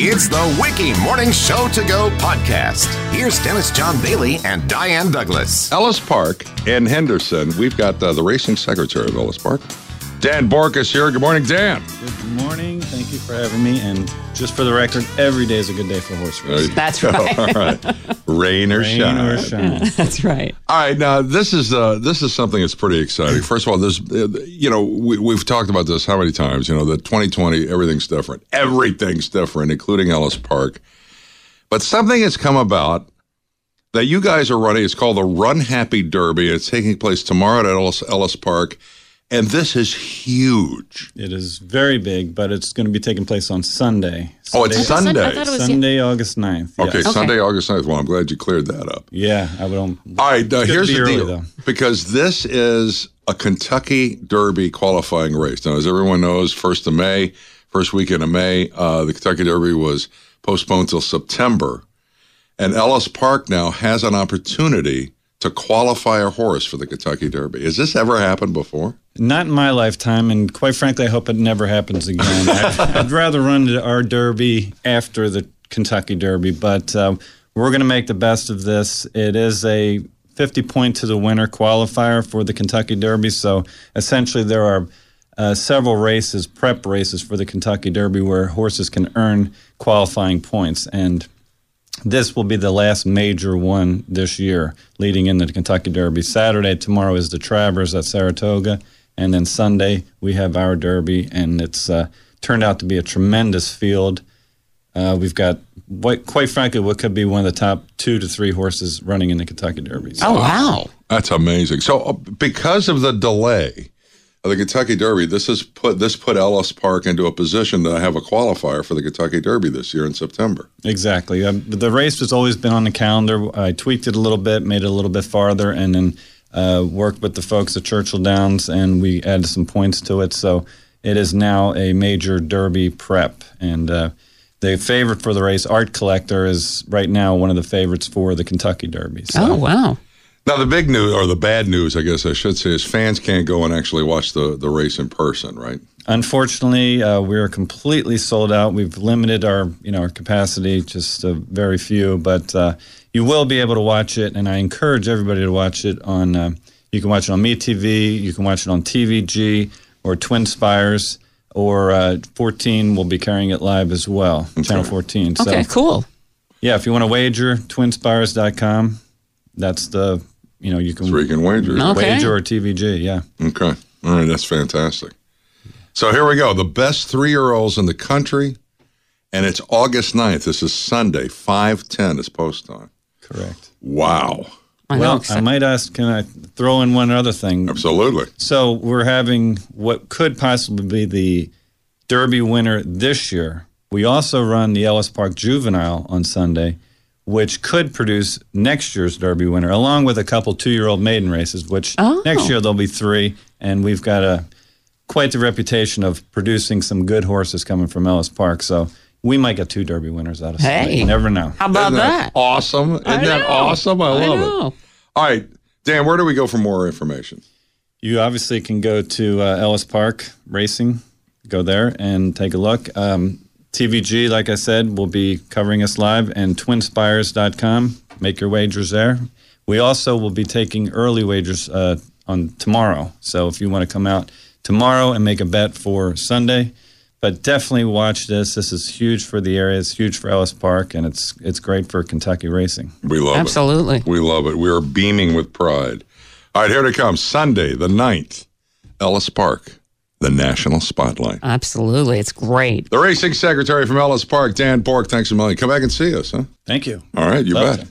It's the WIKY Morning Show to Go podcast. Here's Dennis John Bailey and Diane Douglas. Ellis Park and Henderson. We've got uh, the racing secretary of Ellis Park, Dan Bork is here. Good morning, Dan. Good morning. Thank you for having me. And just for the record, every day is a good day for horse racing. That's right. All right, rain or shine. Rain shine. or shine. That's right. All right, now this is uh, this is something that's pretty exciting. First of all, this uh, you know we, we've talked about this how many times? You know, the 2020 everything's different. Everything's different, including Ellis Park. But something has come about that you guys are running. It's called the Run Happy Derby. It's taking place tomorrow at Ellis, Ellis Park, and this is huge. It is very big, but it's going to be taking place on Sunday. Oh, it's Sun- Sunday. it was- Sunday, August 9th. Okay, yes. Sunday, August 9th. Well, I'm glad you cleared that up. Yeah, I would. Um, All right, now here's the early, deal. though. Because this is a Kentucky Derby qualifying race. Now, as everyone knows, first of May, first weekend of May, uh, the Kentucky Derby was postponed till September, and Ellis Park now has an opportunity to qualify a horse for the Kentucky Derby. Has this ever happened before? Not in my lifetime, and quite frankly, I hope it never happens again. I'd, I'd rather run our Derby after the Kentucky Derby, but uh, we're going to make the best of this. It is a 50 point to the winner qualifier for the Kentucky Derby, so essentially there are uh, several races, prep races for the Kentucky Derby, where horses can earn qualifying points, and this will be the last major one this year leading into the Kentucky Derby. Saturday, tomorrow is the Travers at Saratoga. And then Sunday, we have our Derby. And it's uh, turned out to be a tremendous field. Uh, we've got, what, quite frankly, what could be one of the top two to three horses running in the Kentucky Derby. So Oh, wow. That's amazing. So, uh, because of the delay of the Kentucky Derby, this has put this put Ellis Park into a position to have a qualifier for the Kentucky Derby this year in September. Exactly. Um, the race has always been on the calendar. I tweaked it a little bit, made it a little bit farther, and then uh, worked with the folks at Churchill Downs, and we added some points to it. So it is now a major Derby prep. And uh, the favorite for the race, Art Collector, is right now one of the favorites for the Kentucky Derby. So Oh, wow. Now, the big news, or the bad news, I guess I should say, is fans can't go and actually watch the, the race in person, right? Unfortunately, uh, we are completely sold out. We've limited our, you know, our capacity, just a very few. But uh, you will be able to watch it, and I encourage everybody to watch it on. Uh, you can watch it on MeTV, you can watch it on TVG or Twin Spires, or uh, 14 will be carrying it live as well, Channel 14. So Okay, cool. yeah, if you want to wager, twinspires.com. That's the, you know, you can Three can wager. Okay. wager or TVG. Yeah. Okay. All right. That's fantastic. So here we go. The best three year olds in the country. And it's August 9th. This is Sunday, 510 is post time. Correct. Wow. I. Well, I might ask, can I throw in one other thing? Absolutely. So we're having what could possibly be the Derby winner this year. We also run the Ellis Park Juvenile on Sunday, which could produce next year's Derby winner, along with a couple two-year-old maiden races. Which Oh. next year there'll be three, and we've got a quite the reputation of producing some good horses coming from Ellis Park. So we might get two Derby winners out of Sunday. Hey. You never know. How about Isn't that? awesome? Isn't that awesome? I love it. All right. Dan, where do we go for more information? You obviously can go to uh, Ellis Park Racing, go there and take a look. Um, TVG, like I said, will be covering us live, and twinspires.com. Make your wagers there. We also will be taking early wagers uh, on tomorrow. So if you want to come out tomorrow and make a bet for Sunday, but definitely watch this. This is huge for the area. It's huge for Ellis Park, and it's it's great for Kentucky racing. We love Absolutely. it. We love it. We are beaming with pride. All right, here it comes. Sunday, the 9th, Ellis Park, the national spotlight. Absolutely. It's great. The racing secretary from Ellis Park, Dan Bork. Thanks a million. Come back and see us, huh? Thank you. All right, you Love bet. to.